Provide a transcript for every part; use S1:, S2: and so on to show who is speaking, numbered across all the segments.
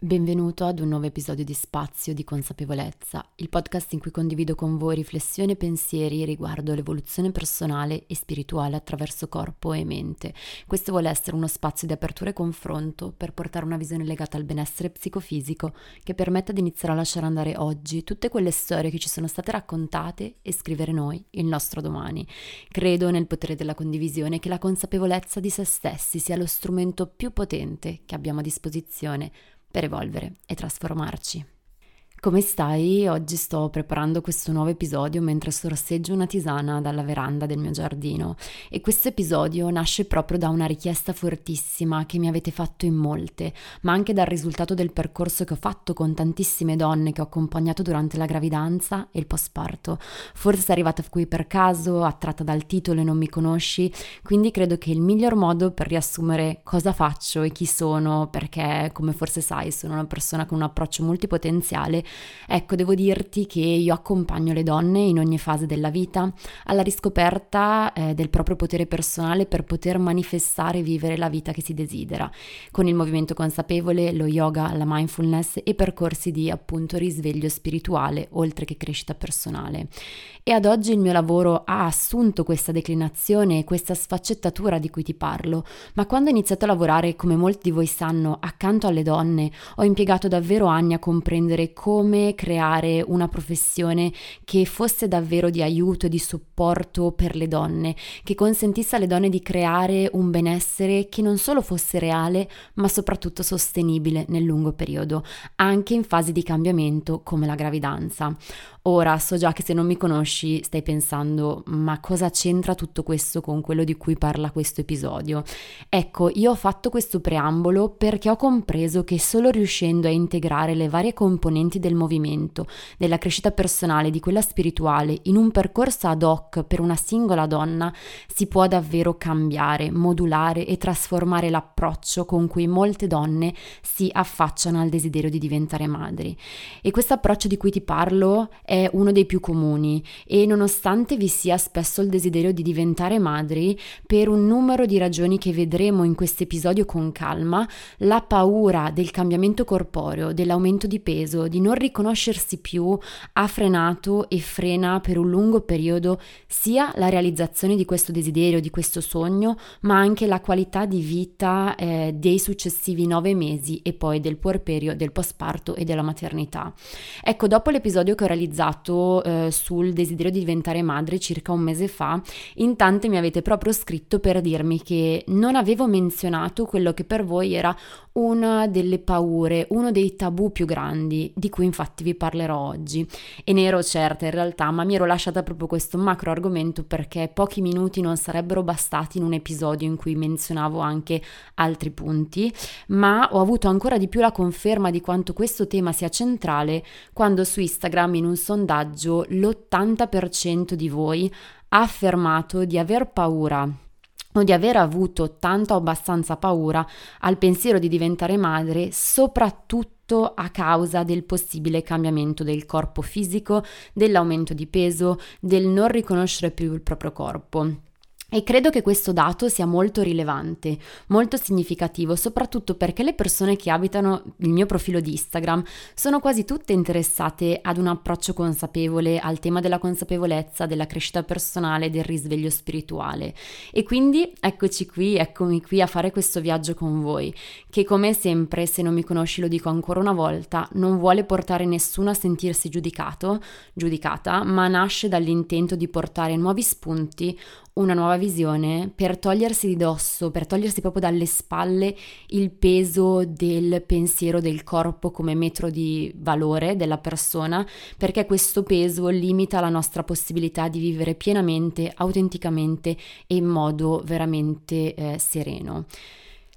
S1: Benvenuto ad un nuovo episodio di Spazio di Consapevolezza, il podcast in cui condivido con voi riflessioni e pensieri riguardo l'evoluzione personale e spirituale attraverso corpo e mente. Questo vuole essere uno spazio di apertura e confronto per portare una visione legata al benessere psicofisico che permetta di iniziare a lasciare andare oggi tutte quelle storie che ci sono state raccontate e scrivere noi il nostro domani. Credo nel potere della condivisione e che la consapevolezza di se stessi sia lo strumento più potente che abbiamo a disposizione per evolvere e trasformarci. Come stai? Oggi sto preparando questo nuovo episodio mentre sorseggio una tisana dalla veranda del mio giardino e questo episodio nasce proprio da una richiesta fortissima che mi avete fatto in molte, ma anche dal risultato del percorso che ho fatto con tantissime donne che ho accompagnato durante la gravidanza e il postparto. Forse sei arrivata qui per caso, attratta dal titolo e non mi conosci, quindi credo che il miglior modo per riassumere cosa faccio e chi sono, perché come forse sai sono una persona con un approccio multipotenziale, Ecco, devo dirti che io accompagno le donne in ogni fase della vita alla riscoperta eh, del proprio potere personale per poter manifestare e vivere la vita che si desidera, con il movimento consapevole, lo yoga, la mindfulness e percorsi di appunto risveglio spirituale, oltre che crescita personale. E ad oggi il mio lavoro ha assunto questa declinazione e questa sfaccettatura di cui ti parlo, ma quando ho iniziato a lavorare, come molti di voi sanno, accanto alle donne, ho impiegato davvero anni a comprendere come creare una professione che fosse davvero di aiuto e di supporto per le donne, che consentisse alle donne di creare un benessere che non solo fosse reale, ma soprattutto sostenibile nel lungo periodo, anche in fasi di cambiamento come la gravidanza. Ora so già che se non mi conosci stai pensando ma cosa c'entra tutto questo con quello di cui parla questo episodio? Ecco, io ho fatto questo preambolo perché ho compreso che solo riuscendo a integrare le varie componenti del movimento, della crescita personale, di quella spirituale, in un percorso ad hoc per una singola donna, si può davvero cambiare, modulare e trasformare l'approccio con cui molte donne si affacciano al desiderio di diventare madri. E questo approccio di cui ti parlo è uno dei più comuni e nonostante vi sia spesso il desiderio di diventare madri, per un numero di ragioni che vedremo in questo episodio con calma, la paura del cambiamento corporeo, dell'aumento di peso, di non riconoscersi più, ha frenato e frena per un lungo periodo sia la realizzazione di questo desiderio, di questo sogno, ma anche la qualità di vita eh, dei successivi nove mesi e poi del puerperio, del postparto e della maternità. Ecco, dopo l'episodio che ho realizzato eh, sul desiderio di diventare madre circa un mese fa, in tante mi avete proprio scritto per dirmi che non avevo menzionato quello che per voi era una delle paure, uno dei tabù più grandi, di cui infatti vi parlerò oggi. E ne ero certa in realtà, ma mi ero lasciata proprio questo macro argomento perché pochi minuti non sarebbero bastati in un episodio in cui menzionavo anche altri punti, ma ho avuto ancora di più la conferma di quanto questo tema sia centrale quando su Instagram in un sondaggio l'80% di voi ha affermato di aver paura o di aver avuto tanto abbastanza paura al pensiero di diventare madre, soprattutto a causa del possibile cambiamento del corpo fisico, dell'aumento di peso, del non riconoscere più il proprio corpo. E credo che questo dato sia molto rilevante, molto significativo, soprattutto perché le persone che abitano il mio profilo di Instagram sono quasi tutte interessate ad un approccio consapevole al tema della consapevolezza, della crescita personale, del risveglio spirituale. E quindi eccoci qui, eccomi qui a fare questo viaggio con voi, che come sempre, se non mi conosci lo dico ancora una volta, non vuole portare nessuno a sentirsi giudicato, giudicata, ma nasce dall'intento di portare nuovi spunti una nuova visione per togliersi di dosso, per togliersi proprio dalle spalle il peso del pensiero del corpo come metro di valore della persona, perché questo peso limita la nostra possibilità di vivere pienamente, autenticamente e in modo veramente eh, sereno.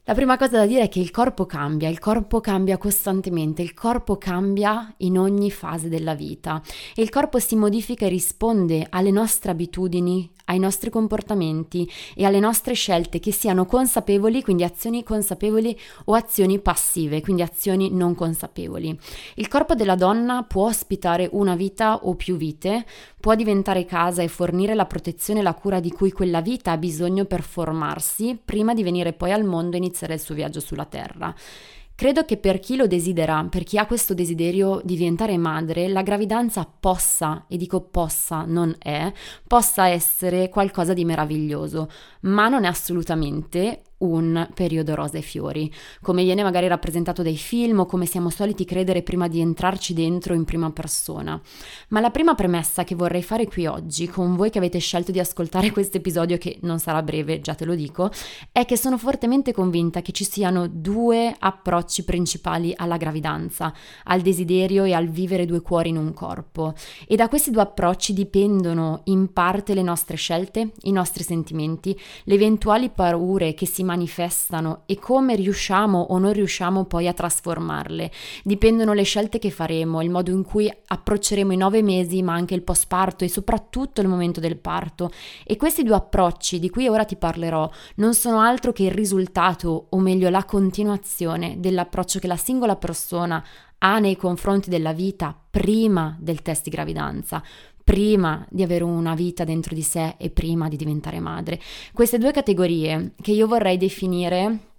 S1: La prima cosa da dire è che il corpo cambia, il corpo cambia costantemente, il corpo cambia in ogni fase della vita e il corpo si modifica e risponde alle nostre abitudini, ai nostri comportamenti e alle nostre scelte che siano consapevoli, quindi azioni consapevoli o azioni passive, quindi azioni non consapevoli. Il corpo della donna può ospitare una vita o più vite, può diventare casa e fornire la protezione e la cura di cui quella vita ha bisogno per formarsi prima di venire poi al mondo e iniziare il suo viaggio sulla Terra. Credo che per chi lo desidera, per chi ha questo desiderio di diventare madre, la gravidanza possa, e dico possa, non è, possa essere qualcosa di meraviglioso, ma non è assolutamente un periodo rosa e fiori, come viene magari rappresentato dai film o come siamo soliti credere prima di entrarci dentro in prima persona. Ma la prima premessa che vorrei fare qui oggi, con voi che avete scelto di ascoltare questo episodio, che non sarà breve, già te lo dico, è che sono fortemente convinta che ci siano due approcci principali alla gravidanza, al desiderio e al vivere due cuori in un corpo. E da questi due approcci dipendono in parte le nostre scelte, i nostri sentimenti, le eventuali paure che si manifestano e come riusciamo o non riusciamo poi a trasformarle. Dipendono le scelte che faremo, il modo in cui approcceremo i nove mesi, ma anche il postparto e soprattutto il momento del parto. E questi due approcci di cui ora ti parlerò non sono altro che il risultato, o meglio la continuazione dell'approccio che la singola persona ha nei confronti della vita prima del test di gravidanza, prima di avere una vita dentro di sé e prima di diventare madre. Queste due categorie che io vorrei definire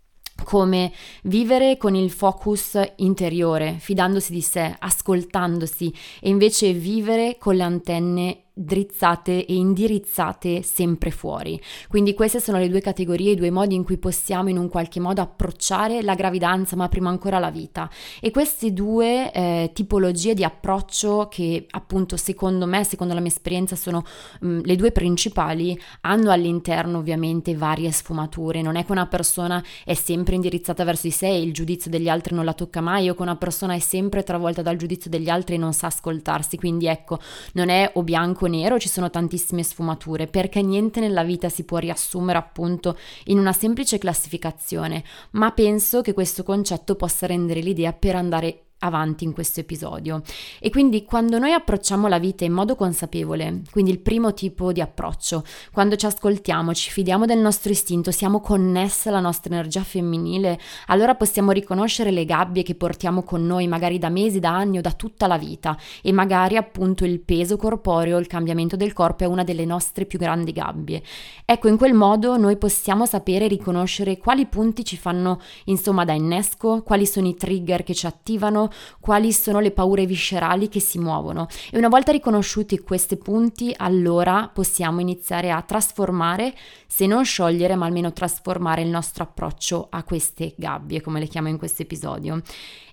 S1: come vivere con il focus interiore, fidandosi di sé, ascoltandosi e invece vivere con le antenne drizzate e indirizzate sempre fuori. Quindi queste sono le due categorie, i due modi in cui possiamo in un qualche modo approcciare la gravidanza, ma prima ancora la vita. E queste due eh, tipologie di approccio che appunto secondo me, secondo la mia esperienza, sono mh, mm, le due principali, hanno all'interno ovviamente varie sfumature. Non è che una persona è sempre indirizzata verso di sé e il giudizio degli altri non la tocca mai, o che una persona è sempre travolta dal giudizio degli altri e non sa ascoltarsi. Quindi ecco, non è o bianco bianco nero ci sono tantissime sfumature, perché niente nella vita si può riassumere appunto in una semplice classificazione, ma penso che questo concetto possa rendere l'idea per andare avanti in questo episodio. E quindi quando noi approcciamo la vita in modo consapevole, quindi il primo tipo di approccio, quando ci ascoltiamo, ci fidiamo del nostro istinto, siamo connesse alla nostra energia femminile, allora possiamo riconoscere le gabbie che portiamo con noi magari da mesi, da anni o da tutta la vita e magari appunto il peso corporeo, il cambiamento del corpo è una delle nostre più grandi gabbie. Ecco, in quel modo noi possiamo sapere e riconoscere quali punti ci fanno insomma da innesco, quali sono i trigger che ci attivano, quali sono le paure viscerali che si muovono. E una volta riconosciuti questi punti allora possiamo iniziare a trasformare, se non sciogliere ma almeno trasformare il nostro approccio a queste gabbie come le chiamo in questo episodio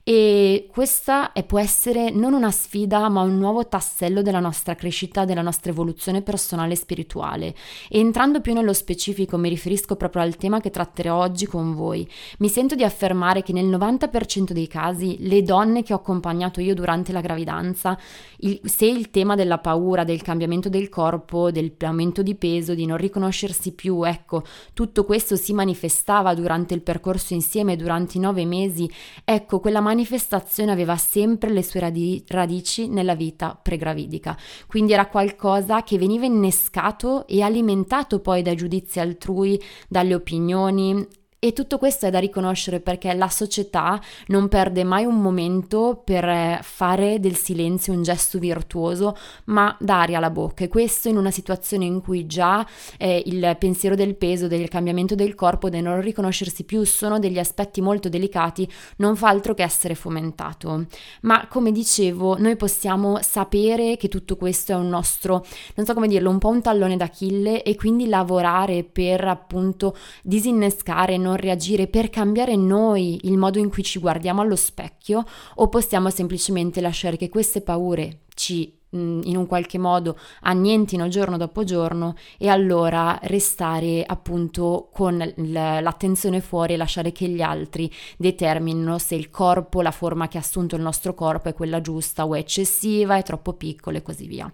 S1: e questa è, può essere non una sfida ma un nuovo tassello della nostra crescita, della nostra evoluzione personale e spirituale. E entrando più nello specifico mi riferisco proprio al tema che tratterò oggi con voi. Mi sento di affermare che nel 90% dei casi le donne che ho accompagnato io durante la gravidanza, il, se il tema della paura, del cambiamento del corpo, del aumento di peso, di non riconoscersi più, ecco, tutto questo si manifestava durante il percorso insieme, durante i nove mesi, ecco, quella manifestazione aveva sempre le sue radi- radici nella vita pregravidica, quindi era qualcosa che veniva innescato e alimentato poi dai giudizi altrui, dalle opinioni e tutto questo è da riconoscere perché la società non perde mai un momento per eh, fare del silenzio un gesto virtuoso, ma dare alla bocca. E questo in una situazione in cui già eh, il pensiero del peso, del cambiamento del corpo, del non riconoscersi più sono degli aspetti molto delicati, non fa altro che essere fomentato. Ma come dicevo, noi possiamo sapere che tutto questo è un nostro, non so come dirlo, un po' un tallone d'Achille e quindi lavorare per appunto disinnescare, non reagire per cambiare noi il modo in cui ci guardiamo allo specchio o possiamo semplicemente lasciare che queste paure ci in un qualche modo annientino giorno dopo giorno e allora restare appunto con l'attenzione fuori e lasciare che gli altri determinino se il corpo, la forma che ha assunto il nostro corpo è quella giusta o è eccessiva, è troppo piccola e così via.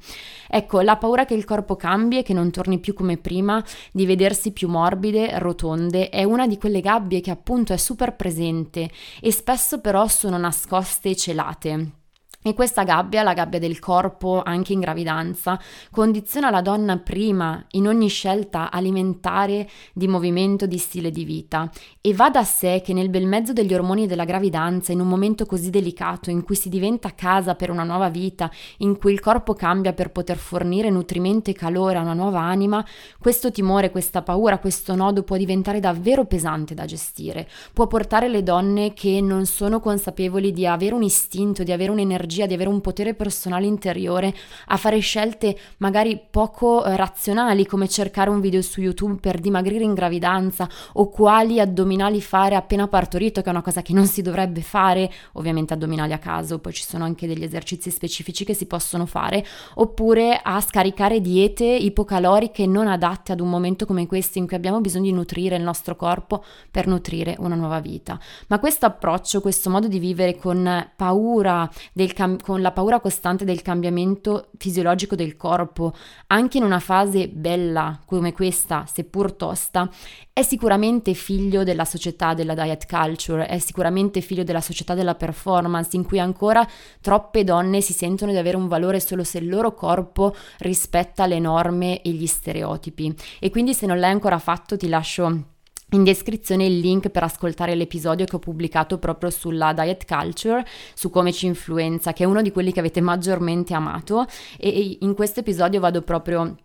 S1: Ecco, la paura che il corpo cambi e che non torni più come prima, di vedersi più morbide, rotonde, è una di quelle gabbie che appunto è super presente e spesso però sono nascoste e celate E questa gabbia, la gabbia del corpo, anche in gravidanza, condiziona la donna prima in ogni scelta alimentare, di movimento, di stile di vita. E va da sé che nel bel mezzo degli ormoni della gravidanza, in un momento così delicato, in cui si diventa casa per una nuova vita, in cui il corpo cambia per poter fornire nutrimento e calore a una nuova anima, questo timore, questa paura, questo nodo può diventare davvero pesante da gestire. Può portare le donne che non sono consapevoli di avere un istinto, di avere un'energia energia, di avere un potere personale interiore a fare scelte magari poco eh, razionali come cercare un video su YouTube per dimagrire in gravidanza o quali addominali fare appena partorito, che è una cosa che non si dovrebbe fare, ovviamente addominali a caso, poi ci sono anche degli esercizi specifici che si possono fare, oppure a scaricare diete ipocaloriche non adatte ad un momento come questo in cui abbiamo bisogno di nutrire il nostro corpo per nutrire una nuova vita. Ma questo approccio, questo modo di vivere con paura del cambiamento, cam- con la paura costante del cambiamento fisiologico del corpo, anche in una fase bella come questa, seppur tosta, è sicuramente figlio della società della diet culture, è sicuramente figlio della società della performance, in cui ancora troppe donne si sentono di avere un valore solo se il loro corpo rispetta le norme e gli stereotipi. E quindi se non l'hai ancora fatto ti lascio in descrizione il link per ascoltare l'episodio che ho pubblicato proprio sulla diet culture, su come ci influenza, che è uno di quelli che avete maggiormente amato. E in questo episodio vado proprio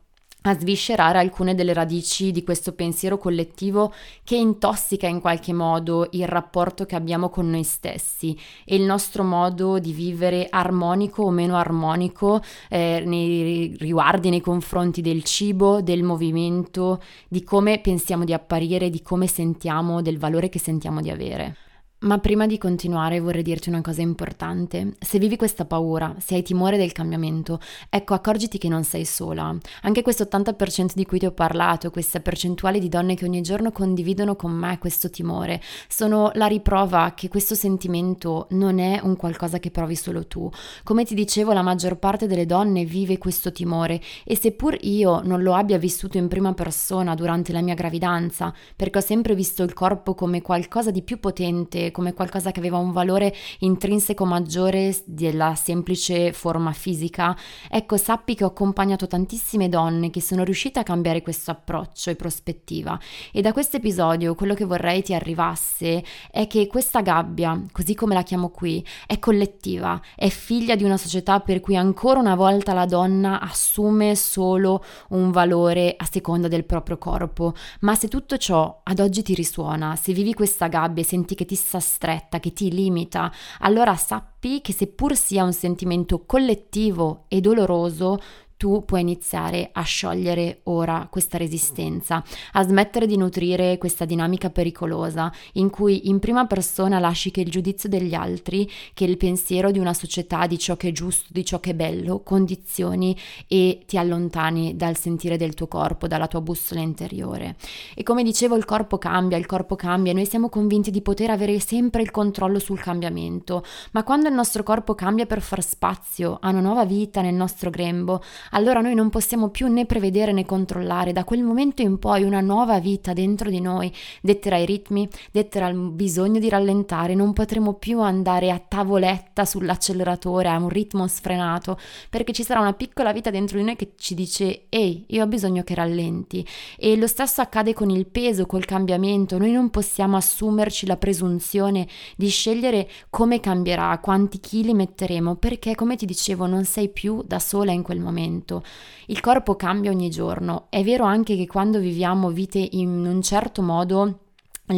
S1: a sviscerare alcune delle radici di questo pensiero collettivo che intossica in qualche modo il rapporto che abbiamo con noi stessi e il nostro modo di vivere armonico o meno armonico eh, nei riguardi, nei confronti del cibo, del movimento, di come pensiamo di apparire, di come sentiamo, del valore che sentiamo di avere. Ma prima di continuare vorrei dirti una cosa importante. Se vivi questa paura, se hai timore del cambiamento, ecco accorgiti che non sei sola. Anche questo 80% di cui ti ho parlato, questa percentuale di donne che ogni giorno condividono con me questo timore, sono la riprova che questo sentimento non è un qualcosa che provi solo tu. Come ti dicevo, la maggior parte delle donne vive questo timore e seppur io non lo abbia vissuto in prima persona durante la mia gravidanza, perché ho sempre visto il corpo come qualcosa di più potente, come qualcosa che aveva un valore intrinseco maggiore della semplice forma fisica, ecco sappi che ho accompagnato tantissime donne che sono riuscite a cambiare questo approccio e prospettiva. E da questo episodio quello che vorrei ti arrivasse è che questa gabbia, così come la chiamo qui, è collettiva, è figlia di una società per cui ancora una volta la donna assume solo un valore a seconda del proprio corpo, ma se tutto ciò ad oggi ti risuona, se vivi questa gabbia e senti che ti sta stretta, che ti limita, allora sappi che seppur sia un sentimento collettivo e doloroso, tu puoi iniziare a sciogliere ora questa resistenza, a smettere di nutrire questa dinamica pericolosa in cui in prima persona lasci che il giudizio degli altri, che il pensiero di una società di ciò che è giusto, di ciò che è bello, condizioni e ti allontani dal sentire del tuo corpo, dalla tua bussola interiore. E come dicevo, il corpo cambia, il corpo cambia, noi siamo convinti di poter avere sempre il controllo sul cambiamento, ma quando il nostro corpo cambia per far spazio a una nuova vita nel nostro grembo, allora noi non possiamo più né prevedere né controllare. Da quel momento in poi una nuova vita dentro di noi, dettera ai ritmi, dettera al bisogno di rallentare, non potremo più andare a tavoletta sull'acceleratore a un ritmo sfrenato, perché ci sarà una piccola vita dentro di noi che ci dice ehi, io ho bisogno che rallenti. E lo stesso accade con il peso, col cambiamento. Noi non possiamo assumerci la presunzione di scegliere come cambierà, quanti chili metteremo, perché come ti dicevo non sei più da sola in quel momento cambiamento. Il corpo cambia ogni giorno. È vero anche che quando viviamo vite in un certo modo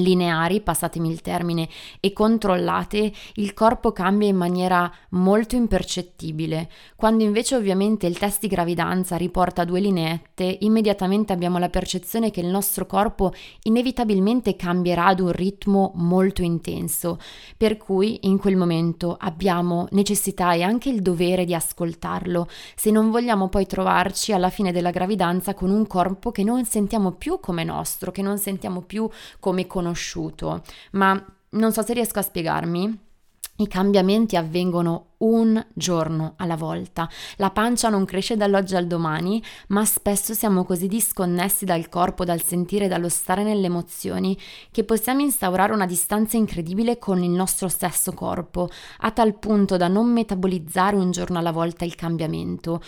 S1: lineari, passatemi il termine, e controllate, il corpo cambia in maniera molto impercettibile. Quando invece ovviamente il test di gravidanza riporta due lineette, immediatamente abbiamo la percezione che il nostro corpo inevitabilmente cambierà ad un ritmo molto intenso, per cui in quel momento abbiamo necessità e anche il dovere di ascoltarlo, se non vogliamo poi trovarci alla fine della gravidanza con un corpo che non sentiamo più come nostro, che non sentiamo più come conosciuto conosciuto, ma non so se riesco a spiegarmi. I cambiamenti avvengono un giorno alla volta. La pancia non cresce dall'oggi al domani, ma spesso siamo così disconnessi dal corpo, dal sentire, dallo stare nelle emozioni, che possiamo instaurare una distanza incredibile con il nostro stesso corpo, a tal punto da non metabolizzare un giorno alla volta il cambiamento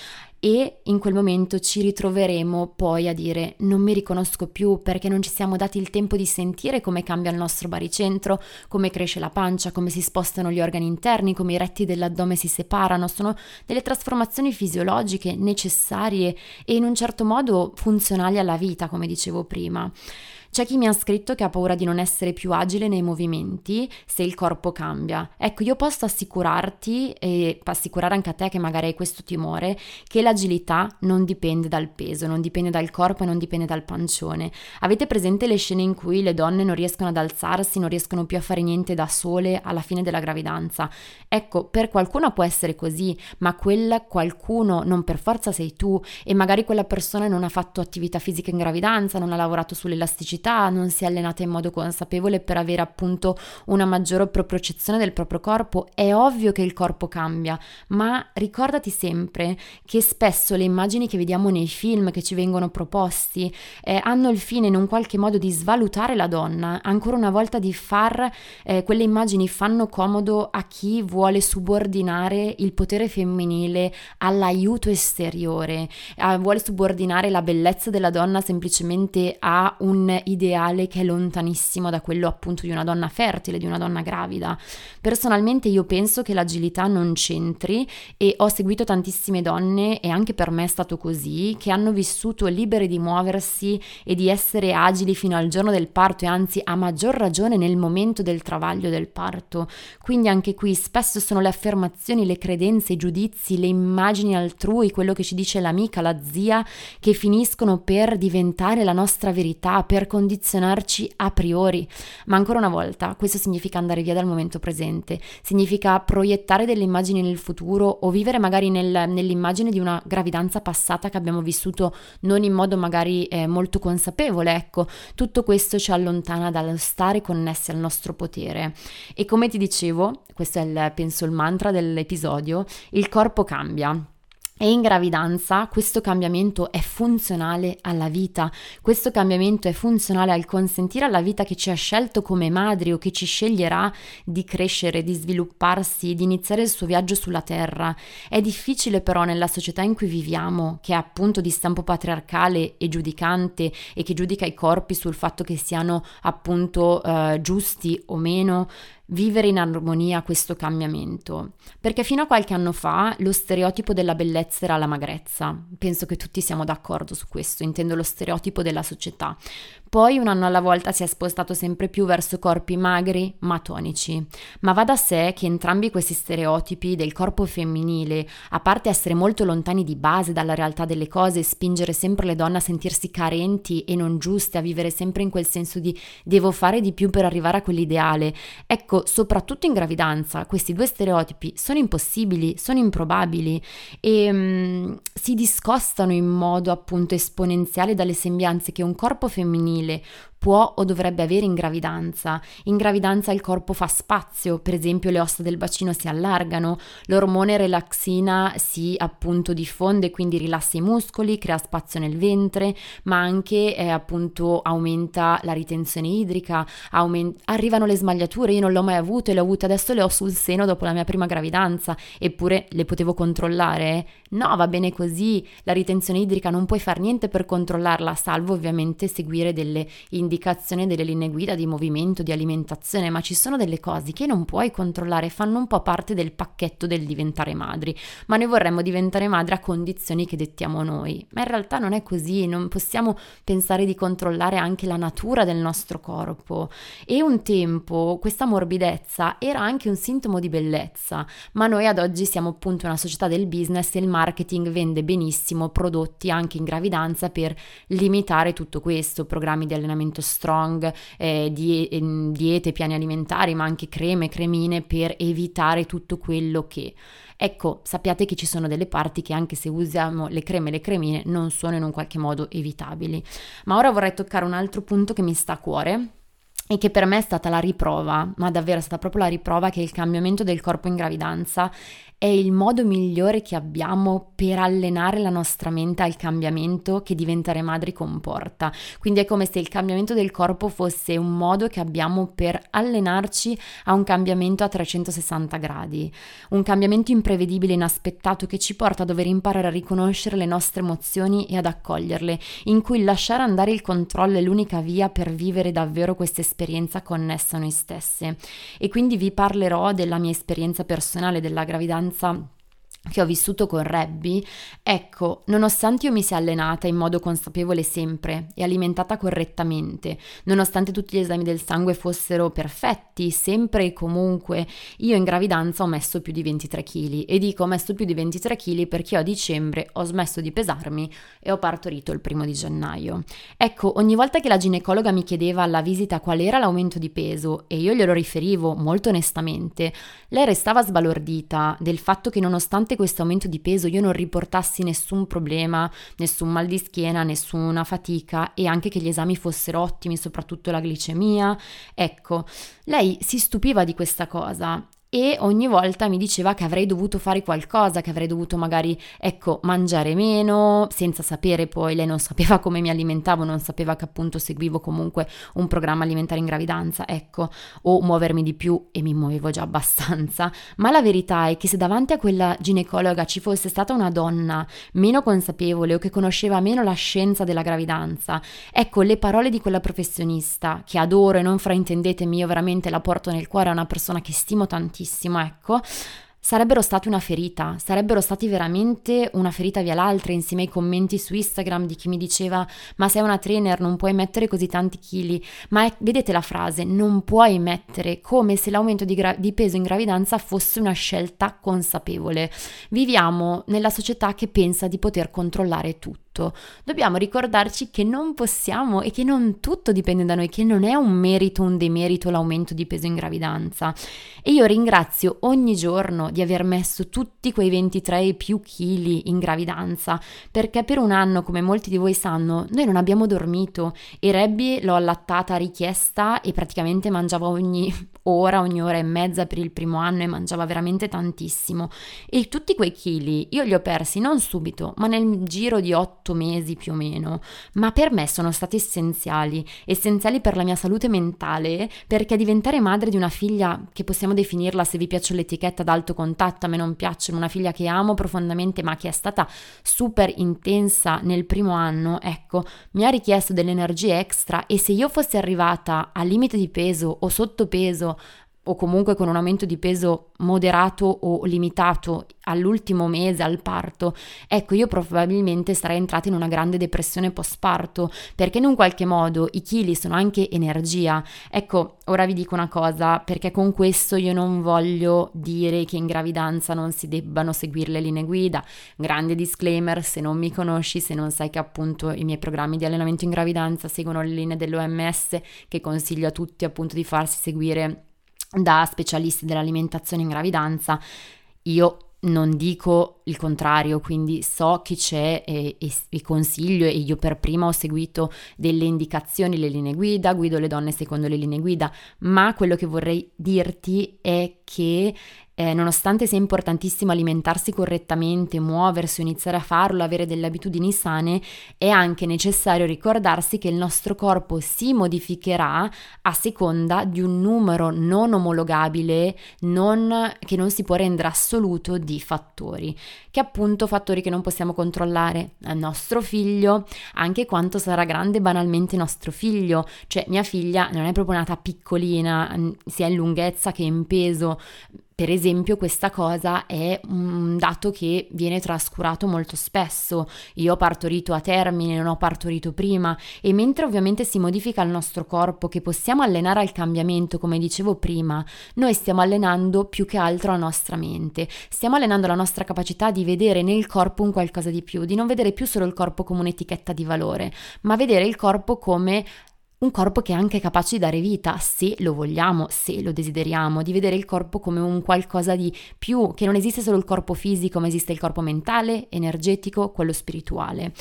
S1: e in quel momento ci ritroveremo poi a dire non mi riconosco più perché non ci siamo dati il tempo di sentire come cambia il nostro baricentro, come cresce la pancia, come si spostano gli organi interni, come i retti dell'addome si separano, sono delle trasformazioni fisiologiche necessarie e in un certo modo funzionali alla vita, come dicevo prima. C'è chi mi ha scritto che ha paura di non essere più agile nei movimenti se il corpo cambia. Ecco, io posso assicurarti e assicurare anche a te che magari hai questo timore che l'agilità non dipende dal peso, non dipende dal corpo e non dipende dal pancione. Avete presente le scene in cui le donne non riescono ad alzarsi, non riescono più a fare niente da sole alla fine della gravidanza? Ecco, per qualcuno può essere così, ma quel qualcuno non per forza sei tu e magari quella persona non ha fatto attività fisica in gravidanza, non ha lavorato sull'elasticità attività, non si è allenata in modo consapevole per avere appunto una maggiore propriocezione del proprio corpo, è ovvio che il corpo cambia, ma ricordati sempre che spesso le immagini che vediamo nei film che ci vengono proposti eh, hanno il fine in un qualche modo di svalutare la donna, ancora una volta di far eh, quelle immagini fanno comodo a chi vuole subordinare il potere femminile all'aiuto esteriore, eh, vuole subordinare la bellezza della donna semplicemente a un ideale che è lontanissimo da quello appunto di una donna fertile, di una donna gravida. Personalmente io penso che l'agilità non c'entri e ho seguito tantissime donne e anche per me è stato così, che hanno vissuto libere di muoversi e di essere agili fino al giorno del parto e anzi a maggior ragione nel momento del travaglio del parto. Quindi anche qui spesso sono le affermazioni, le credenze, i giudizi, le immagini altrui, quello che ci dice l'amica, la zia, che finiscono per diventare la nostra verità, per condizionarci a priori, ma ancora una volta questo significa andare via dal momento presente, significa proiettare delle immagini nel futuro o vivere magari nel, nell'immagine di una gravidanza passata che abbiamo vissuto non in modo magari eh, molto consapevole, ecco, tutto questo ci allontana dallo stare connessi al nostro potere. E come ti dicevo, questo è il, penso il mantra dell'episodio, il corpo cambia. E in gravidanza questo cambiamento è funzionale alla vita, questo cambiamento è funzionale al consentire alla vita che ci ha scelto come madri o che ci sceglierà di crescere, di svilupparsi, di iniziare il suo viaggio sulla terra. È difficile però nella società in cui viviamo, che è appunto di stampo patriarcale e giudicante e che giudica i corpi sul fatto che siano appunto eh, giusti o meno, vivere in armonia questo cambiamento, perché fino a qualche anno fa lo stereotipo della bellezza era la magrezza, penso che tutti siamo d'accordo su questo, intendo lo stereotipo della società, poi un anno alla volta si è spostato sempre più verso corpi magri ma tonici. Ma va da sé che entrambi questi stereotipi del corpo femminile, a parte essere molto lontani di base dalla realtà delle cose e spingere sempre le donne a sentirsi carenti e non giuste, a vivere sempre in quel senso di devo fare di più per arrivare a quell'ideale, ecco, soprattutto in gravidanza, questi due stereotipi sono impossibili, sono improbabili e um, si discostano in modo appunto esponenziale dalle sembianze che un corpo femminile può o dovrebbe avere in gravidanza. In gravidanza il corpo fa spazio, per esempio le ossa del bacino si allargano, l'ormone relaxina si appunto diffonde, quindi rilassa i muscoli, crea spazio nel ventre, ma anche eh, appunto aumenta la ritenzione idrica, aument- arrivano le smagliature, io non l'ho mai avuto e le ho avute adesso le ho sul seno dopo la mia prima gravidanza, eppure le potevo controllare? No, va bene così, la ritenzione idrica non puoi fare niente per controllarla, salvo ovviamente seguire delle indicazioni delle linee guida di movimento, di alimentazione, ma ci sono delle cose che non puoi controllare, fanno un po' parte del pacchetto del diventare madri, ma noi vorremmo diventare madri a condizioni che dettiamo noi, ma in realtà non è così, non possiamo pensare di controllare anche la natura del nostro corpo. E un tempo questa morbidezza era anche un sintomo di bellezza, ma noi ad oggi siamo appunto una società del business e il marketing vende benissimo prodotti anche in gravidanza per limitare tutto questo, programmi di allenamento strong, eh, die- ehm, diete, piani alimentari, ma anche creme, cremine per evitare tutto quello che... Ecco, sappiate che ci sono delle parti che anche se usiamo le creme e le cremine non sono in un qualche modo evitabili. Ma ora vorrei toccare un altro punto che mi sta a cuore e che per me è stata la riprova, ma davvero è stata proprio la riprova che il cambiamento del corpo in gravidanza è il modo migliore che abbiamo per allenare la nostra mente al cambiamento che diventare madri comporta. Quindi è come se il cambiamento del corpo fosse un modo che abbiamo per allenarci a un cambiamento a 360 gradi, un cambiamento imprevedibile, inaspettato che ci porta a dover imparare a riconoscere le nostre emozioni e ad accoglierle, in cui lasciare andare il controllo è l'unica via per vivere davvero questa esperienza connessa a noi stesse. E quindi vi parlerò della mia esperienza personale della gravidanza some che ho vissuto con Rebby, ecco, nonostante io mi sia allenata in modo consapevole sempre e alimentata correttamente, nonostante tutti gli esami del sangue fossero perfetti, sempre e comunque, io in gravidanza ho messo più di 23 kg e dico ho messo più di 23 kg perché a dicembre ho smesso di pesarmi e ho partorito il primo di gennaio. Ecco, ogni volta che la ginecologa mi chiedeva alla visita qual era l'aumento di peso e io glielo riferivo molto onestamente, lei restava sbalordita del fatto che nonostante nonostante questo aumento di peso io non riportassi nessun problema, nessun mal di schiena, nessuna fatica e anche che gli esami fossero ottimi, soprattutto la glicemia. Ecco, lei si stupiva di questa cosa e ogni volta mi diceva che avrei dovuto fare qualcosa, che avrei dovuto magari, ecco, mangiare meno, senza sapere poi, lei non sapeva come mi alimentavo, non sapeva che appunto seguivo comunque un programma alimentare in gravidanza, ecco, o muovermi di più e mi muovevo già abbastanza, ma la verità è che se davanti a quella ginecologa ci fosse stata una donna meno consapevole o che conosceva meno la scienza della gravidanza, ecco, le parole di quella professionista, che adoro e non fraintendetemi, io veramente la porto nel cuore, è una persona che stimo tantissimo, tantissimo, ecco, sarebbero stati una ferita, sarebbero stati veramente una ferita via l'altra insieme ai commenti su Instagram di chi mi diceva ma sei una trainer non puoi mettere così tanti chili, ma è, vedete la frase non puoi mettere come se l'aumento di, gra- di peso in gravidanza fosse una scelta consapevole. Viviamo nella società che pensa di poter controllare tutto tutto. Dobbiamo ricordarci che non possiamo e che non tutto dipende da noi, che non è un merito, un demerito l'aumento di peso in gravidanza. E io ringrazio ogni giorno di aver messo tutti quei 23 e più chili in gravidanza, perché per un anno, come molti di voi sanno, noi non abbiamo dormito e Rebby l'ho allattata a richiesta e praticamente mangiava ogni ora, ogni ora e mezza per il primo anno e mangiava veramente tantissimo. E tutti quei chili io li ho persi non subito, ma nel giro di 8 otto mesi più o meno, ma per me sono stati essenziali, essenziali per la mia salute mentale, perché diventare madre di una figlia, che possiamo definirla se vi piace l'etichetta ad alto contatto, a me non piacciono, una figlia che amo profondamente, ma che è stata super intensa nel primo anno, ecco, mi ha richiesto delle energie extra e se io fossi arrivata al limite di peso o sottopeso o comunque con un aumento di peso moderato o limitato all'ultimo mese, al parto, ecco io probabilmente sarei entrata in una grande depressione postparto perché in un qualche modo i chili sono anche energia. Ecco, ora vi dico una cosa perché con questo io non voglio dire che in gravidanza non si debbano seguire le linee guida. Grande disclaimer, se non mi conosci, se non sai che appunto i miei programmi di allenamento in gravidanza seguono le linee dell'OMS che consiglio a tutti appunto di farsi seguire da specialisti dell'alimentazione in gravidanza, io non dico il contrario, quindi so che c'è e, e, e, consiglio e io per prima ho seguito delle indicazioni, le linee guida, guido le donne secondo le linee guida, ma quello che vorrei dirti è che eh, nonostante sia importantissimo alimentarsi correttamente, muoversi, iniziare a farlo, avere delle abitudini sane, è anche necessario ricordarsi che il nostro corpo si modificherà a seconda di un numero non omologabile, non, che non si può rendere assoluto di fattori, che appunto fattori che non possiamo controllare. Il nostro figlio, anche quanto sarà grande banalmente nostro figlio, cioè mia figlia non è proprio nata piccolina, sia in lunghezza che in peso, per esempio questa cosa è un dato che viene trascurato molto spesso. Io ho partorito a termine, non ho partorito prima e mentre ovviamente si modifica il nostro corpo, che possiamo allenare al cambiamento, come dicevo prima, noi stiamo allenando più che altro la nostra mente, stiamo allenando la nostra capacità di vedere nel corpo un qualcosa di più, di non vedere più solo il corpo come un'etichetta di valore, ma vedere il corpo come un corpo che è anche capace di dare vita, se lo vogliamo, se lo desideriamo, di vedere il corpo come un qualcosa di più, che non esiste solo il corpo fisico, ma esiste il corpo mentale, energetico, quello spirituale.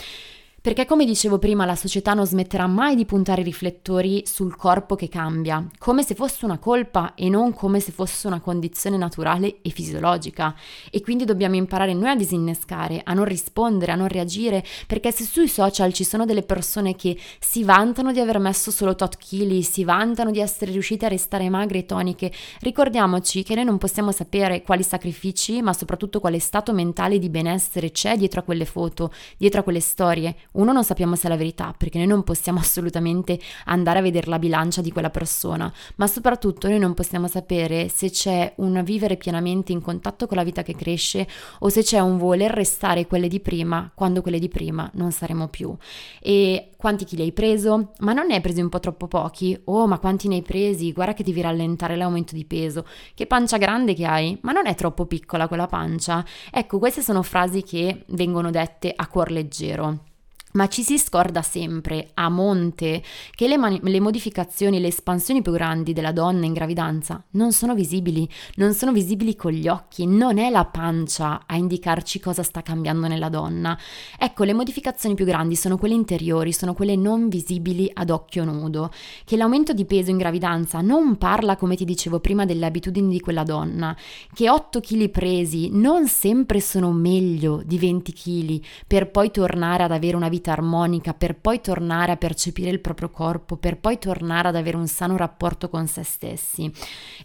S1: Perché come dicevo prima, la società non smetterà mai di puntare i riflettori sul corpo che cambia, come se fosse una colpa e non come se fosse una condizione naturale e fisiologica. E quindi dobbiamo imparare noi a disinnescare, a non rispondere, a non reagire, perché se sui social ci sono delle persone che si vantano di aver messo solo tot chili, si vantano di essere riuscite a restare magre e toniche, ricordiamoci che noi non possiamo sapere quali sacrifici, ma soprattutto quale stato mentale di benessere c'è dietro a quelle foto, dietro a quelle storie uno non sappiamo se è la verità, perché noi non possiamo assolutamente andare a vedere la bilancia di quella persona, ma soprattutto noi non possiamo sapere se c'è un vivere pienamente in contatto con la vita che cresce o se c'è un voler restare quelle di prima quando quelle di prima non saremo più. E quanti chili hai preso? Ma non ne hai presi un po' troppo pochi? Oh, ma quanti ne hai presi? Guarda che devi rallentare l'aumento di peso. Che pancia grande che hai? Ma non è troppo piccola quella pancia? Ecco, queste sono frasi che vengono dette a cuor leggero. Ma ci si scorda sempre, a monte, che le, mani- le, modificazioni, le espansioni più grandi della donna in gravidanza non sono visibili, non sono visibili con gli occhi, non è la pancia a indicarci cosa sta cambiando nella donna. Ecco, le modificazioni più grandi sono quelle interiori, sono quelle non visibili ad occhio nudo, che l'aumento di peso in gravidanza non parla, come ti dicevo prima, delle abitudini di quella donna, che 8 kg presi non sempre sono meglio di 20 kg per poi tornare ad avere una vita vita armonica per poi tornare a percepire il proprio corpo, per poi tornare ad avere un sano rapporto con se stessi.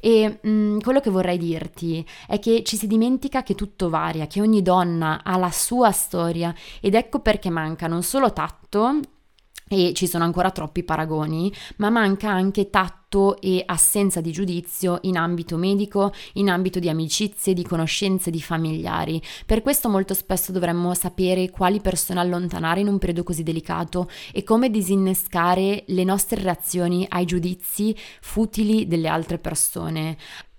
S1: E mh, mm, quello che vorrei dirti è che ci si dimentica che tutto varia, che ogni donna ha la sua storia ed ecco perché manca non solo tatto, e ci sono ancora troppi paragoni, ma manca anche tatto e assenza di giudizio in ambito medico, in ambito di amicizie, di conoscenze, di familiari. Per questo molto spesso dovremmo sapere quali persone allontanare in un periodo così delicato e come disinnescare le nostre reazioni ai giudizi futili delle altre persone.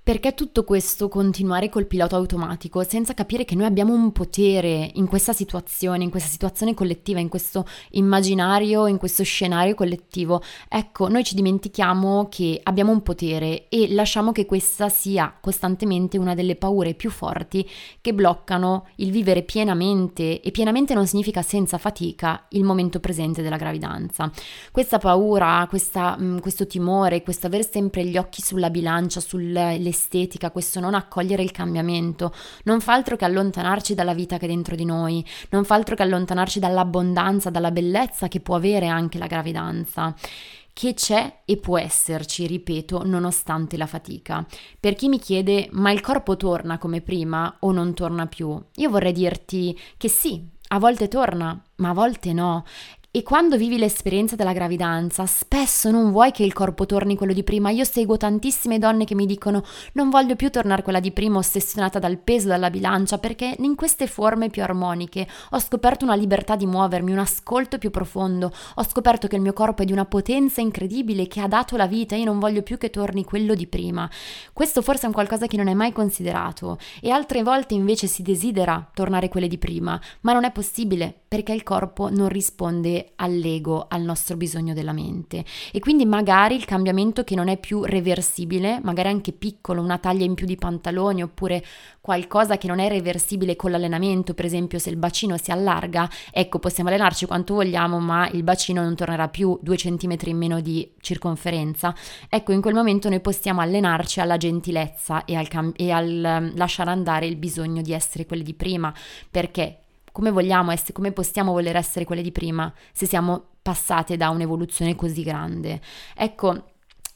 S1: Perché tutto questo continuare col pilota automatico senza capire che noi abbiamo un potere in questa situazione, in questa situazione collettiva, in questo immaginario, in questo scenario collettivo? Ecco, noi ci dimentichiamo che abbiamo un potere e lasciamo che questa sia costantemente una delle paure più forti che bloccano il vivere pienamente e pienamente non significa senza fatica il momento presente della gravidanza. Questa paura, questa, questo timore, questo avere sempre gli occhi sulla bilancia, sulle estetica, questo non accogliere il cambiamento, non fa altro che allontanarci dalla vita che è dentro di noi, non fa altro che allontanarci dall'abbondanza, dalla bellezza che può avere anche la gravidanza che c'è e può esserci, ripeto, nonostante la fatica. Per chi mi chiede ma il corpo torna come prima o non torna più? Io vorrei dirti che sì, a volte torna, ma a volte no. E quando vivi l'esperienza della gravidanza, spesso non vuoi che il corpo torni quello di prima. Io seguo tantissime donne che mi dicono non voglio più tornare quella di prima ossessionata dal peso, dalla bilancia, perché in queste forme più armoniche ho scoperto una libertà di muovermi, un ascolto più profondo, ho scoperto che il mio corpo è di una potenza incredibile che ha dato la vita e io non voglio più che torni quello di prima. Questo forse è un qualcosa che non hai mai considerato e altre volte invece si desidera tornare quelle di prima, ma non è possibile perché il corpo non risponde all'ego, al nostro bisogno della mente. E quindi magari il cambiamento che non è più reversibile, magari anche piccolo, una taglia in più di pantaloni oppure qualcosa che non è reversibile con l'allenamento, per esempio se il bacino si allarga, ecco possiamo allenarci quanto vogliamo ma il bacino non tornerà più due centimetri in meno di circonferenza. Ecco in quel momento noi possiamo allenarci alla gentilezza e al, cam- e al lasciare andare il bisogno di essere quelli di prima perché come vogliamo essere, come possiamo voler essere quelle di prima se siamo passate da un'evoluzione così grande? Ecco,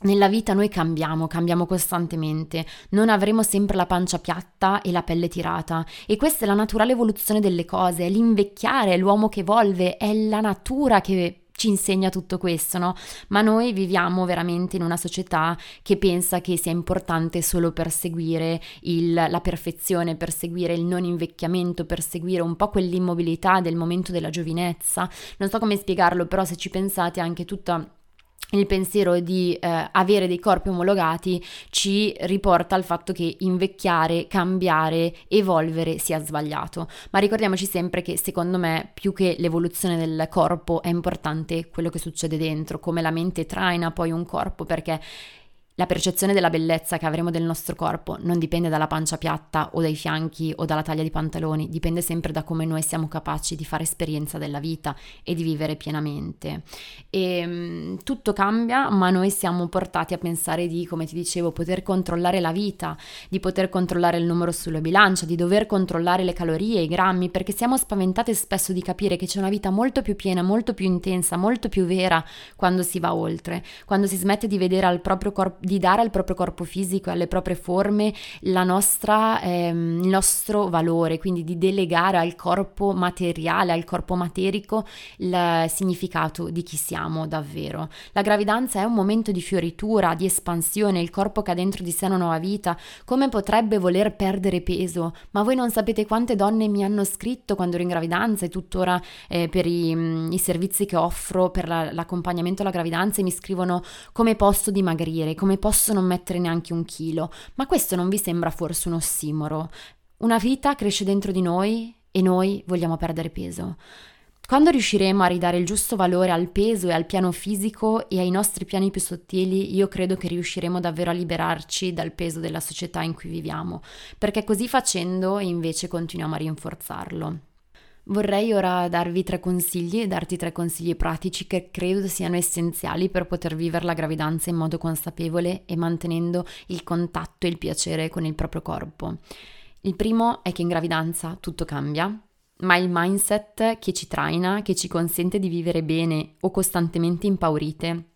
S1: nella vita noi cambiamo, cambiamo costantemente, non avremo sempre la pancia piatta e la pelle tirata e questa è la naturale evoluzione delle cose, è l'invecchiare, è l'uomo che evolve, è la natura che ci insegna tutto questo, no? Ma noi viviamo veramente in una società che pensa che sia importante solo perseguire il, la perfezione, perseguire il non invecchiamento, perseguire un po' quell'immobilità del momento della giovinezza. Non so come spiegarlo, però se ci pensate anche tutta il pensiero di eh, avere dei corpi omologati ci riporta al fatto che invecchiare, cambiare, evolvere sia sbagliato. Ma ricordiamoci sempre che secondo me più che l'evoluzione del corpo è importante quello che succede dentro, come la mente traina poi un corpo, perché la percezione della bellezza che avremo del nostro corpo non dipende dalla pancia piatta o dai fianchi o dalla taglia di pantaloni, dipende sempre da come noi siamo capaci di fare esperienza della vita e di vivere pienamente. E mm, tutto cambia, ma noi siamo portati a pensare di, come ti dicevo, poter controllare la vita, di poter controllare il numero sulla bilancia, di dover controllare le calorie, i grammi, perché siamo spaventate spesso di capire che c'è una vita molto più piena, molto più intensa, molto più vera quando si va oltre, quando si smette di vedere al proprio corpo di dare al proprio corpo fisico e alle proprie forme nostra, ehm, il nostro valore, quindi di delegare al corpo materiale, al corpo materico il significato di chi siamo davvero. La gravidanza è un momento di fioritura, di espansione, il corpo che ha dentro di sé una nuova vita, come potrebbe voler perdere peso, ma voi non sapete quante donne mi hanno scritto quando ero in gravidanza e tuttora eh, per i, i, servizi che offro per la, l'accompagnamento alla gravidanza e mi scrivono come posso dimagrire, come come posso non mettere neanche un chilo? Ma questo non vi sembra forse un ossimoro? Una vita cresce dentro di noi e noi vogliamo perdere peso. Quando riusciremo a ridare il giusto valore al peso e al piano fisico e ai nostri piani più sottili, io credo che riusciremo davvero a liberarci dal peso della società in cui viviamo, perché così facendo invece continuiamo a rinforzarlo. Vorrei ora darvi tre consigli darti tre consigli pratici che credo siano essenziali per poter vivere la gravidanza in modo consapevole e mantenendo il contatto e il piacere con il proprio corpo. Il primo è che in gravidanza tutto cambia, ma il mindset che ci traina, che ci consente di vivere bene o costantemente impaurite,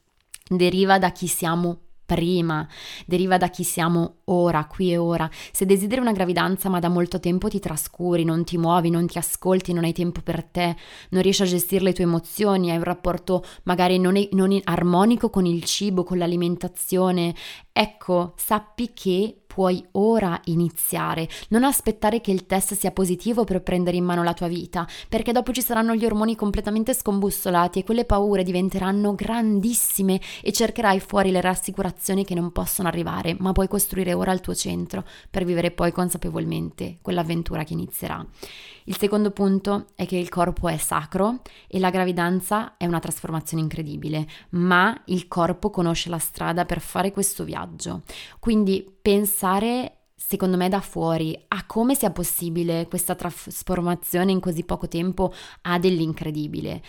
S1: deriva da chi siamo prima, deriva da chi siamo ora, qui e ora. Se desideri una gravidanza ma da molto tempo ti trascuri, non ti muovi, non ti ascolti, non hai tempo per te, non riesci a gestire le tue emozioni, hai un rapporto magari non, non armonico con il cibo, con l'alimentazione, ecco, sappi che puoi ora iniziare, non aspettare che il test sia positivo per prendere in mano la tua vita, perché dopo ci saranno gli ormoni completamente scombussolati e quelle paure diventeranno grandissime e cercherai fuori le rassicurazioni che non possono arrivare, ma puoi costruire ora il tuo centro per vivere poi consapevolmente quell'avventura che inizierà. Il secondo punto è che il corpo è sacro e la gravidanza è una trasformazione incredibile, ma il corpo conosce la strada per fare questo viaggio. Quindi pensare secondo me da fuori a come sia possibile questa trasformazione in così poco tempo ha dell'incredibile.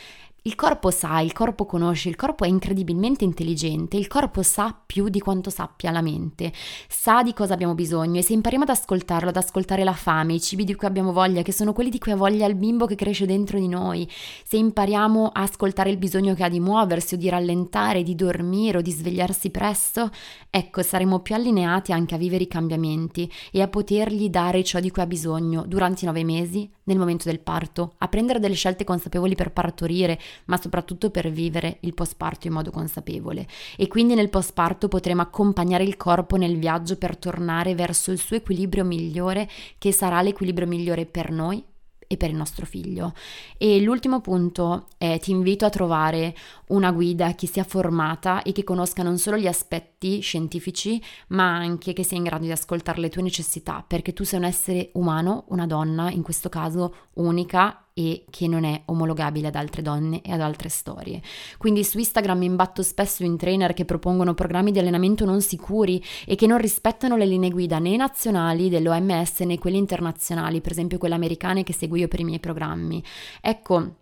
S1: Il corpo sa, il corpo conosce, il corpo è incredibilmente intelligente, il corpo sa più di quanto sappia la mente, sa di cosa abbiamo bisogno e se impariamo ad ascoltarlo, ad ascoltare la fame, i cibi di cui abbiamo voglia, che sono quelli di cui ha voglia il bimbo che cresce dentro di noi, se impariamo a ascoltare il bisogno che ha di muoversi o di rallentare, di dormire o di svegliarsi presto, ecco, saremo più allineati anche a vivere i cambiamenti e a potergli dare ciò di cui ha bisogno durante i nove mesi, nel momento del parto, a prendere delle scelte consapevoli per partorire, ma soprattutto per vivere il postparto in modo consapevole. E quindi nel postparto potremo accompagnare il corpo nel viaggio per tornare verso il suo equilibrio migliore, che sarà l'equilibrio migliore per noi e per il nostro figlio. E l'ultimo punto è ti invito a trovare una guida che sia formata e che conosca non solo gli aspetti scientifici, ma anche che sia in grado di ascoltare le tue necessità, perché tu sei un essere umano, una donna, in questo caso unica e che non è omologabile ad altre donne e ad altre storie. Quindi su Instagram mi imbatto spesso in trainer che propongono programmi di allenamento non sicuri e che non rispettano le linee guida né nazionali dell'OMS né quelle internazionali, per esempio quelle americane che seguo io per i miei programmi. Ecco,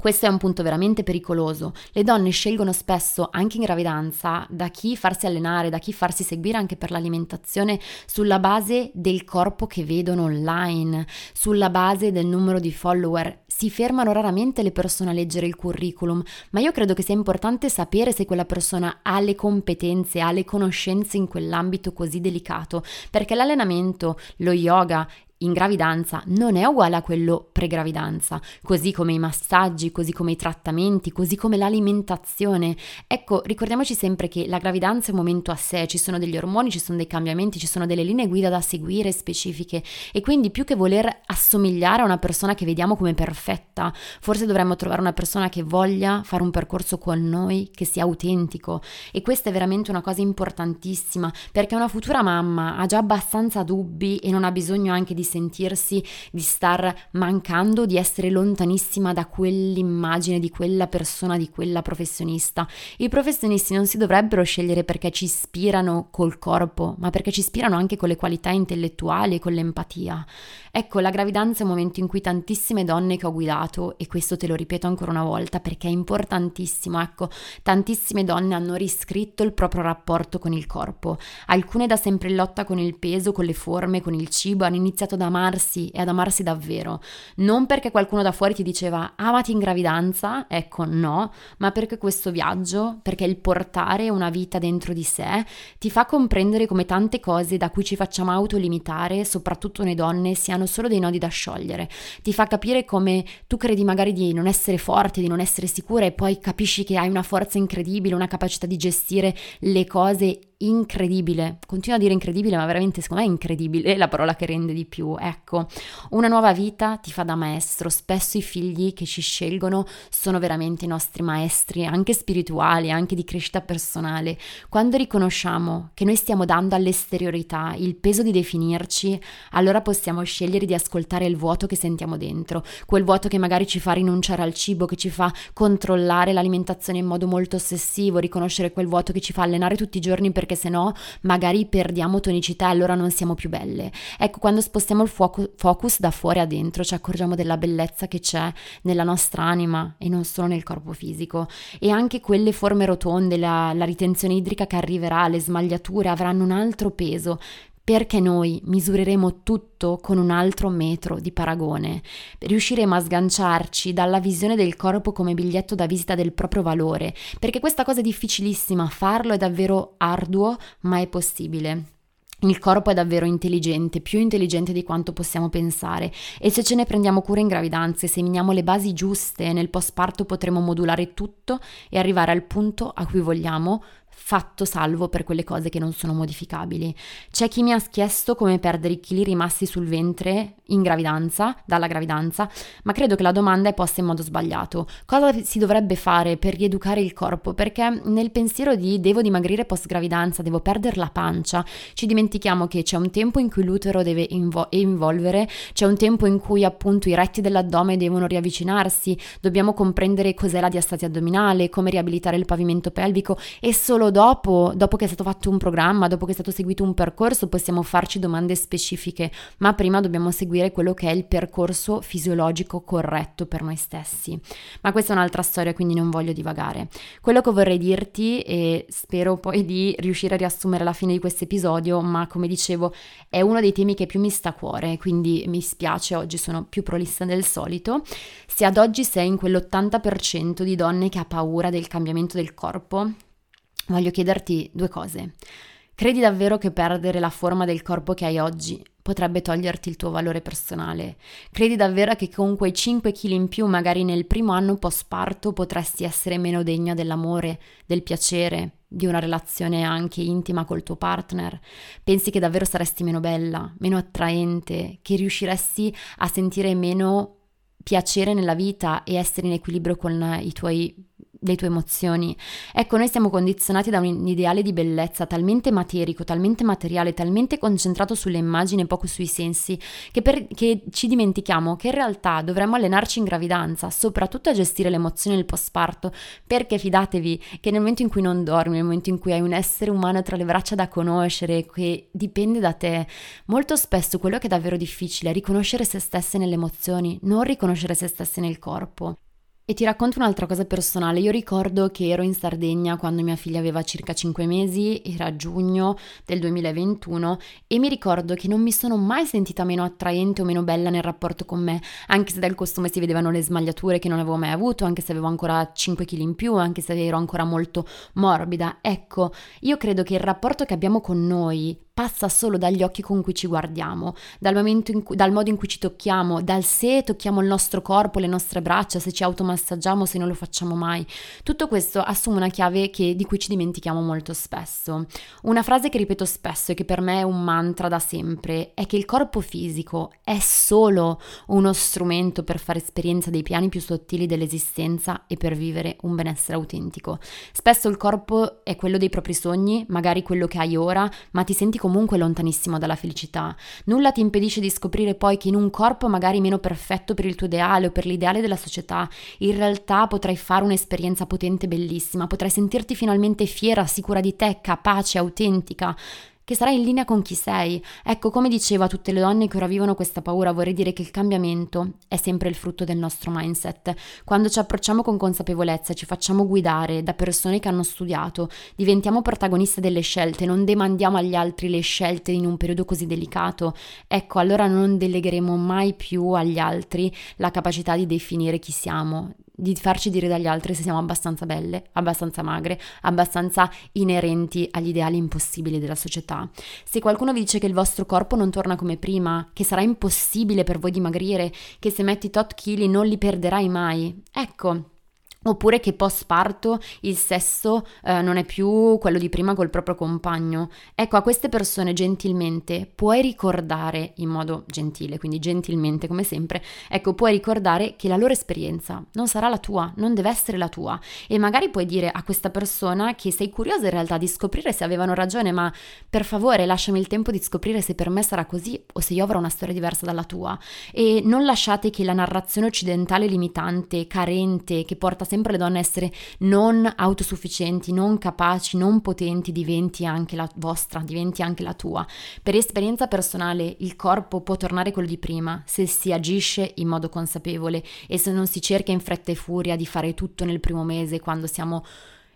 S1: questo è un punto veramente pericoloso. Le donne scelgono spesso, anche in gravidanza, da chi farsi allenare, da chi farsi seguire anche per l'alimentazione sulla base del corpo che vedono online, sulla base del numero di follower. Si fermano raramente le persone a leggere il curriculum, ma io credo che sia importante sapere se quella persona ha le competenze, ha le conoscenze in quell'ambito così delicato, perché l'allenamento, lo yoga, in gravidanza non è uguale a quello pre-gravidanza, così come i massaggi, così come i trattamenti, così come l'alimentazione. Ecco, ricordiamoci sempre che la gravidanza è un momento a sé, ci sono degli ormoni, ci sono dei cambiamenti, ci sono delle linee guida da seguire specifiche. E quindi più che voler assomigliare a una persona che vediamo come perfetta, forse dovremmo trovare una persona che voglia fare un percorso con noi, che sia autentico. E questa è veramente una cosa importantissima perché una futura mamma ha già abbastanza dubbi e non ha bisogno anche di sentirsi di star mancando, di essere lontanissima da quell'immagine di quella persona, di quella professionista. I professionisti non si dovrebbero scegliere perché ci ispirano col corpo, ma perché ci ispirano anche con le qualità intellettuali e con l'empatia. Ecco, la gravidanza è un momento in cui tantissime donne che ho guidato, e questo te lo ripeto ancora una volta perché è importantissimo, ecco, tantissime donne hanno riscritto il proprio rapporto con il corpo. Alcune da sempre in lotta con il peso, con le forme, con il cibo, hanno iniziato ad amarsi e ad amarsi davvero. Non perché qualcuno da fuori ti diceva amati in gravidanza, ecco no, ma perché questo viaggio, perché il portare una vita dentro di sé, ti fa comprendere come tante cose da cui ci facciamo autolimitare, soprattutto noi donne, siano hanno solo dei nodi da sciogliere. Ti fa capire come tu credi magari di non essere forte, di non essere sicura e poi capisci che hai una forza incredibile, una capacità di gestire le cose incredibile, continuo a dire incredibile, ma veramente secondo me è incredibile la parola che rende di più. Ecco, una nuova vita ti fa da maestro. Spesso i figli che ci scelgono sono veramente i nostri maestri, anche spirituali, anche di crescita personale. Quando riconosciamo che noi stiamo dando all'esteriorità il peso di definirci, allora possiamo scegliere di ascoltare il vuoto che sentiamo dentro, quel vuoto che magari ci fa rinunciare al cibo, che ci fa controllare l'alimentazione in modo molto ossessivo, riconoscere quel vuoto che ci fa allenare tutti i giorni perché perché se no magari perdiamo tonicità e allora non siamo più belle. Ecco, quando spostiamo il focus da fuori a dentro ci accorgiamo della bellezza che c'è nella nostra anima e non solo nel corpo fisico. E anche quelle forme rotonde, la, la ritenzione idrica che arriverà, le smagliature avranno un altro peso perché noi misureremo tutto con un altro metro di paragone. Riusciremo a sganciarci dalla visione del corpo come biglietto da visita del proprio valore, perché questa cosa è difficilissima, farlo è davvero arduo, ma è possibile. Il corpo è davvero intelligente, più intelligente di quanto possiamo pensare e se ce ne prendiamo cura in gravidanza e seminiamo le basi giuste nel postparto potremo modulare tutto e arrivare al punto a cui vogliamo fatto salvo per quelle cose che non sono modificabili. C'è chi mi ha chiesto come perdere i chili rimasti sul ventre in gravidanza, dalla gravidanza, ma credo che la domanda è posta in modo sbagliato. Cosa si dovrebbe fare per rieducare il corpo? Perché nel pensiero di devo dimagrire post gravidanza, devo perdere la pancia, ci dimentichiamo che c'è un tempo in cui l'utero deve invo- involvere, c'è un tempo in cui appunto i retti dell'addome devono riavvicinarsi, dobbiamo comprendere cos'è la diastasia addominale, come riabilitare il pavimento pelvico e solo dopo, dopo che è stato fatto un programma, dopo che è stato seguito un percorso, possiamo farci domande specifiche, ma prima dobbiamo seguire quello che è il percorso fisiologico corretto per noi stessi. Ma questa è un'altra storia, quindi non voglio divagare. Quello che vorrei dirti, e spero poi di riuscire a riassumere alla fine di questo episodio, ma come dicevo è uno dei temi che più mi sta a cuore, quindi mi spiace, oggi sono più prolissa del solito. Se ad oggi sei in quell'80% di donne che ha paura del cambiamento del corpo, voglio chiederti due cose. Credi davvero che perdere la forma del corpo che hai oggi potrebbe toglierti il tuo valore personale? Credi davvero che con quei 5 kg in più, magari nel primo anno post parto, potresti essere meno degna dell'amore, del piacere, di una relazione anche intima col tuo partner? Pensi che davvero saresti meno bella, meno attraente, che riusciresti a sentire meno piacere nella vita e essere in equilibrio con i tuoi le tue emozioni. Ecco, noi siamo condizionati da un ideale di bellezza talmente materico, talmente materiale, talmente concentrato sulle immagini e poco sui sensi, che, per, che ci dimentichiamo che in realtà dovremmo allenarci in gravidanza, soprattutto a gestire le emozioni del postparto, perché fidatevi che nel momento in cui non dormi, nel momento in cui hai un essere umano tra le braccia da conoscere, che dipende da te, molto spesso quello che è davvero difficile è riconoscere se stesse nelle emozioni, non riconoscere se stesse nel corpo. E ti racconto un'altra cosa personale. Io ricordo che ero in Sardegna quando mia figlia aveva circa 5 mesi, era giugno del 2021 e mi ricordo che non mi sono mai sentita meno attraente o meno bella nel rapporto con me, anche se dal costume si vedevano le smagliature che non avevo mai avuto, anche se avevo ancora 5 kg in più, anche se ero ancora molto morbida. Ecco, io credo che il rapporto che abbiamo con noi passa solo dagli occhi con cui ci guardiamo, dal, cui, dal, modo in cui ci tocchiamo, dal se tocchiamo il nostro corpo, le nostre braccia, se ci automassaggiamo, se non lo facciamo mai. Tutto questo assume una chiave che, di cui ci dimentichiamo molto spesso. Una frase che ripeto spesso e che per me è un mantra da sempre è che il corpo fisico è solo uno strumento per fare esperienza dei piani più sottili dell'esistenza e per vivere un benessere autentico. Spesso il corpo è quello dei propri sogni, magari quello che hai ora, ma ti senti comunque lontanissimo dalla felicità. Nulla ti impedisce di scoprire poi che in un corpo magari meno perfetto per il tuo ideale o per l'ideale della società, in realtà potrai fare un'esperienza potente e bellissima, potrai sentirti finalmente fiera, sicura di te, capace, autentica che sarai in linea con chi sei. Ecco, come dicevo a tutte le donne che ora vivono questa paura, vorrei dire che il cambiamento è sempre il frutto del nostro mindset. Quando ci approcciamo con consapevolezza, ci facciamo guidare da persone che hanno studiato, diventiamo protagoniste delle scelte, non demandiamo agli altri le scelte in un periodo così delicato, ecco, allora non delegheremo mai più agli altri la capacità di definire chi siamo, di farci dire dagli altri se siamo abbastanza belle, abbastanza magre, abbastanza inerenti agli ideali impossibili della società. Se qualcuno vi dice che il vostro corpo non torna come prima, che sarà impossibile per voi dimagrire, che se metti tot chili non li perderai mai, ecco, Oppure che post parto il sesso eh, non è più quello di prima col proprio compagno. Ecco, a queste persone gentilmente puoi ricordare, in modo gentile, quindi gentilmente come sempre, ecco, puoi ricordare che la loro esperienza non sarà la tua, non deve essere la tua. E magari puoi dire a questa persona che sei curiosa in realtà di scoprire se avevano ragione, ma per favore lasciami il tempo di scoprire se per me sarà così o se io avrò una storia diversa dalla tua. E non lasciate che la narrazione occidentale limitante, carente, che porta sempre le donne a essere non autosufficienti, non capaci, non potenti, diventi anche la vostra, diventi anche la tua. Per esperienza personale il corpo può tornare quello di prima se si agisce in modo consapevole e se non si cerca in fretta e furia di fare tutto nel primo mese quando siamo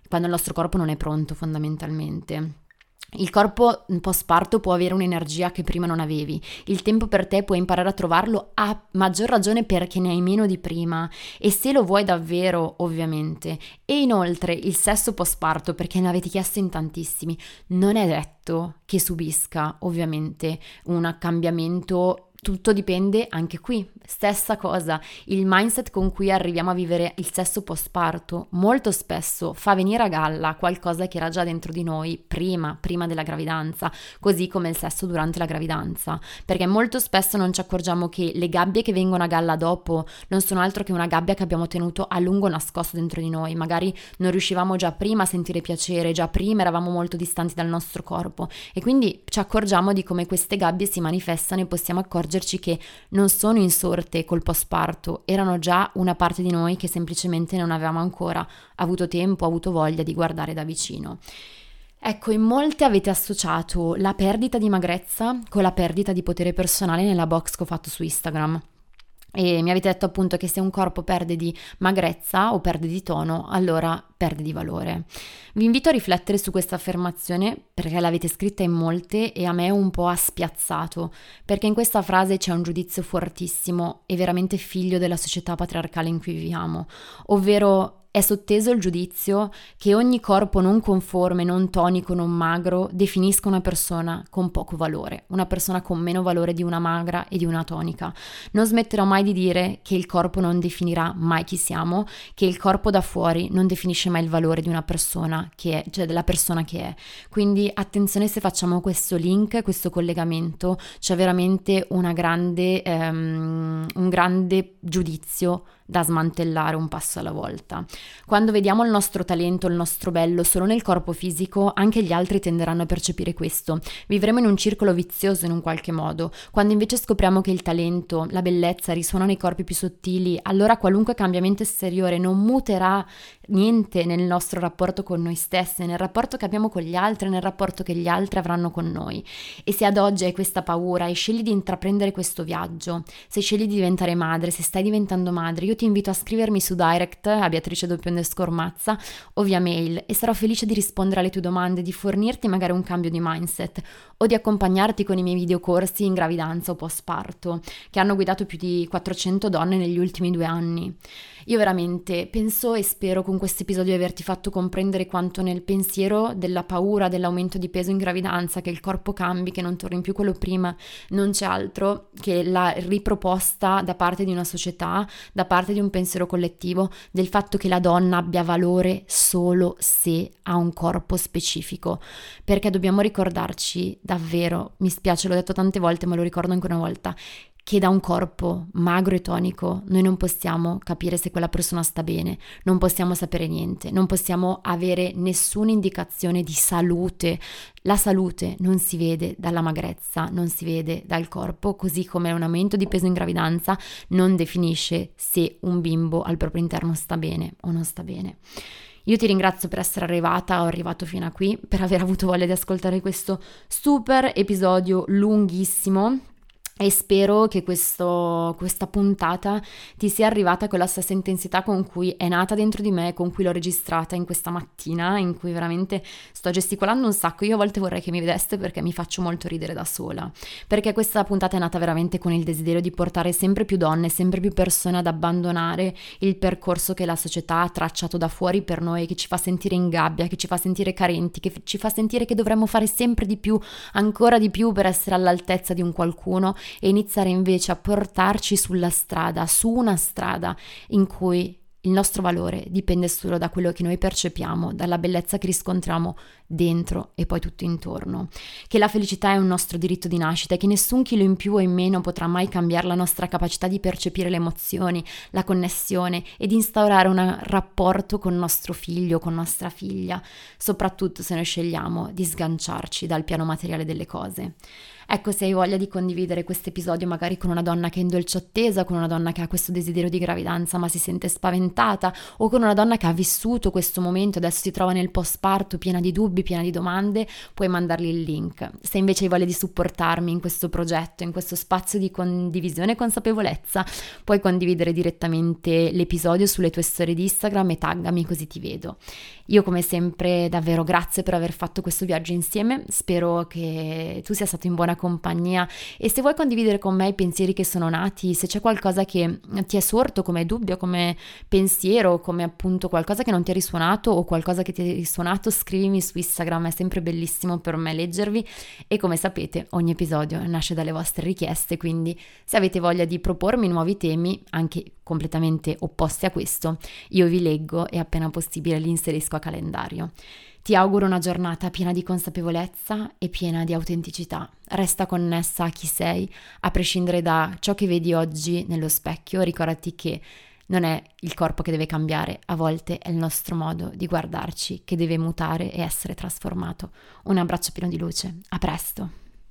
S1: quando il nostro corpo non è pronto fondamentalmente. Il corpo post parto può avere un'energia che prima non avevi, il tempo per te puoi imparare a trovarlo a maggior ragione perché ne hai meno di prima. E se lo vuoi davvero ovviamente. E inoltre il sesso post parto perché ne avete chiesto in tantissimi, non è detto che subisca ovviamente un cambiamento tutto dipende anche qui, stessa cosa, il mindset con cui arriviamo a vivere il sesso post parto molto spesso fa venire a galla qualcosa che era già dentro di noi prima, prima della gravidanza, così come il sesso durante la gravidanza, perché molto spesso non ci accorgiamo che le gabbie che vengono a galla dopo non sono altro che una gabbia che abbiamo tenuto a lungo nascosto dentro di noi, magari non riuscivamo già prima a sentire piacere, già prima eravamo molto distanti dal nostro corpo. E quindi ci accorgiamo di come queste gabbie si manifestano e possiamo accorgerci accorgerci che non sono insorte col postparto, erano già una parte di noi che semplicemente non avevamo ancora avuto tempo, avuto voglia di guardare da vicino. Ecco, in molte avete associato la perdita di magrezza con la perdita di potere personale nella box che ho fatto su Instagram. E mi avete detto appunto che se un corpo perde di magrezza o perde di tono, allora perde di valore. Vi invito a riflettere su questa affermazione perché l'avete scritta in molte e a me un po' ha spiazzato, perché in questa frase c'è un giudizio fortissimo e veramente figlio della società patriarcale in cui viviamo, ovvero è sotteso il giudizio che ogni corpo non conforme, non tonico, non magro definisca una persona con poco valore, una persona con meno valore di una magra e di una tonica. Non smetterò mai di dire che il corpo non definirà mai chi siamo, che il corpo da fuori non definisce mai il valore di una persona che è, cioè della persona che è. Quindi attenzione se facciamo questo link, questo collegamento, c'è veramente grande, um, un grande giudizio da smantellare un passo alla volta. Quando vediamo il nostro talento, il nostro bello solo nel corpo fisico, anche gli altri tenderanno a percepire questo. Vivremo in un circolo vizioso in un qualche modo. Quando invece scopriamo che il talento, la bellezza risuona nei corpi più sottili, allora qualunque cambiamento esteriore non muterà niente nel nostro rapporto con noi stessi, nel rapporto che abbiamo con gli altri, nel rapporto che gli altri avranno con noi. E se ad oggi hai questa paura e scegli di intraprendere questo viaggio, se scegli di diventare madre, se stai diventando madre, io ti invito a scrivermi su direct a Beatrice Mazza o via mail e sarò felice di rispondere alle tue domande, di fornirti magari un cambio di mindset o di accompagnarti con i miei videocorsi in gravidanza o post parto che hanno guidato più di 400 donne negli ultimi due anni. Io veramente penso e spero con questo episodio di averti fatto comprendere quanto nel pensiero della paura dell'aumento di peso in gravidanza, che il corpo cambi, che non torni più quello prima, non c'è altro che la riproposta da parte di una società, da parte di un pensiero collettivo, del fatto che la donna abbia valore solo se ha un corpo specifico. Perché dobbiamo ricordarci davvero, mi spiace, l'ho detto tante volte, ma lo ricordo ancora una volta, che da un corpo magro e tonico noi non possiamo capire se quella persona sta bene, non possiamo sapere niente, non possiamo avere nessuna indicazione di salute. La salute non si vede dalla magrezza, non si vede dal corpo, così come un aumento di peso in gravidanza non definisce se un bimbo al proprio interno sta bene o non sta bene. Io ti ringrazio per essere arrivata o arrivato fino a qui, per aver avuto voglia di ascoltare questo super episodio lunghissimo e spero che questo, questa puntata ti sia arrivata con la stessa intensità con cui è nata dentro di me, con cui l'ho registrata in questa mattina, in cui veramente sto gesticolando un sacco. Io a volte vorrei che mi vedeste perché mi faccio molto ridere da sola. Perché questa puntata è nata veramente con il desiderio di portare sempre più donne, sempre più persone ad abbandonare il percorso che la società ha tracciato da fuori per noi, che ci fa sentire in gabbia, che ci fa sentire carenti, che ci fa sentire che dovremmo fare sempre di più, ancora di più per essere all'altezza di un qualcuno e iniziare invece a portarci sulla strada, su una strada in cui il nostro valore dipende solo da quello che noi percepiamo, dalla bellezza che riscontriamo dentro e poi tutto intorno. Che la felicità è un nostro diritto di nascita e che nessun chilo in più o in meno potrà mai cambiare la nostra capacità di percepire le emozioni, la connessione e di instaurare un rapporto con nostro figlio, con nostra figlia, soprattutto se noi scegliamo di sganciarci dal piano materiale delle cose. Ecco, se hai voglia di condividere questo episodio magari con una donna che è in dolce attesa, con una donna che ha questo desiderio di gravidanza ma si sente spaventata, o con una donna che ha vissuto questo momento adesso si trova nel post parto piena di dubbi, piena di domande, puoi mandargli il link. Se invece hai voglia di supportarmi in questo progetto, in questo spazio di condivisione e consapevolezza, puoi condividere direttamente l'episodio sulle tue storie di Instagram e taggami così ti vedo. Io come sempre davvero grazie per aver fatto questo viaggio insieme, spero che tu sia stato in compagnia e se vuoi condividere con me i pensieri che sono nati, se c'è qualcosa che ti è sorto come dubbio, come pensiero, come appunto qualcosa che non ti è risuonato o qualcosa che ti è risuonato, scrivimi su Instagram, è sempre bellissimo per me leggervi e come sapete ogni episodio nasce dalle vostre richieste, quindi se avete voglia di propormi nuovi temi, anche completamente opposti a questo, io vi leggo e appena possibile li inserisco a calendario. Ti auguro una giornata piena di consapevolezza e piena di autenticità. Resta connessa a chi sei, a prescindere da ciò che vedi oggi nello specchio. Ricordati che non è il corpo che deve cambiare, a volte è il nostro modo di guardarci che deve mutare e essere trasformato. Un abbraccio pieno di luce. A presto.